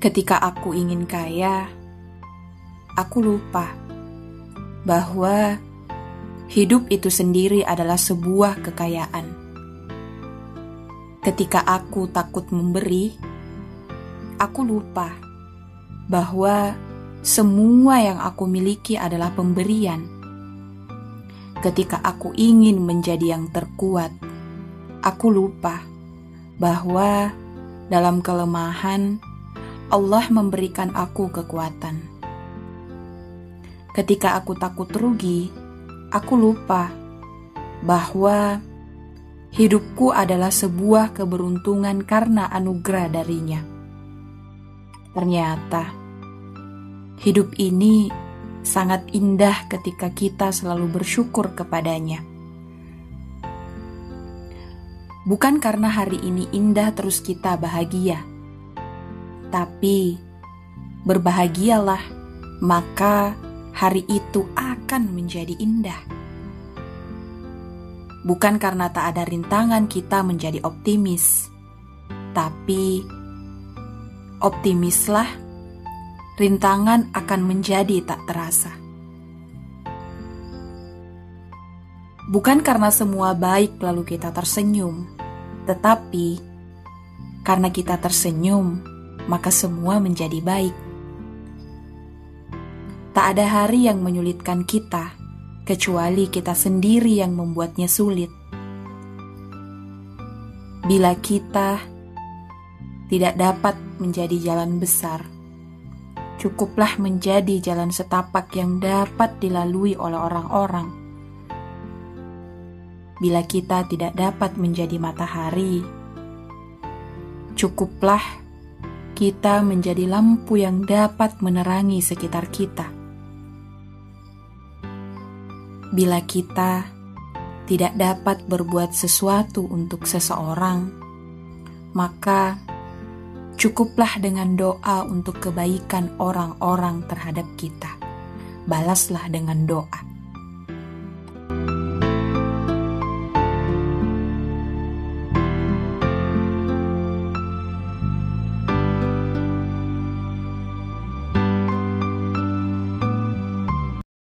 Ketika aku ingin kaya, aku lupa bahwa hidup itu sendiri adalah sebuah kekayaan. Ketika aku takut memberi, aku lupa bahwa semua yang aku miliki adalah pemberian. Ketika aku ingin menjadi yang terkuat, aku lupa bahwa dalam kelemahan Allah memberikan aku kekuatan. Ketika aku takut rugi, aku lupa bahwa hidupku adalah sebuah keberuntungan karena anugerah darinya. Ternyata hidup ini sangat indah ketika kita selalu bersyukur kepadanya. Bukan karena hari ini indah terus kita bahagia tapi berbahagialah, maka hari itu akan menjadi indah. Bukan karena tak ada rintangan kita menjadi optimis, tapi optimislah, rintangan akan menjadi tak terasa. Bukan karena semua baik lalu kita tersenyum, tetapi karena kita tersenyum, maka semua menjadi baik. Tak ada hari yang menyulitkan kita, kecuali kita sendiri yang membuatnya sulit. Bila kita tidak dapat menjadi jalan besar, cukuplah menjadi jalan setapak yang dapat dilalui oleh orang-orang. Bila kita tidak dapat menjadi matahari, cukuplah kita menjadi lampu yang dapat menerangi sekitar kita. Bila kita tidak dapat berbuat sesuatu untuk seseorang, maka cukuplah dengan doa untuk kebaikan orang-orang terhadap kita. Balaslah dengan doa.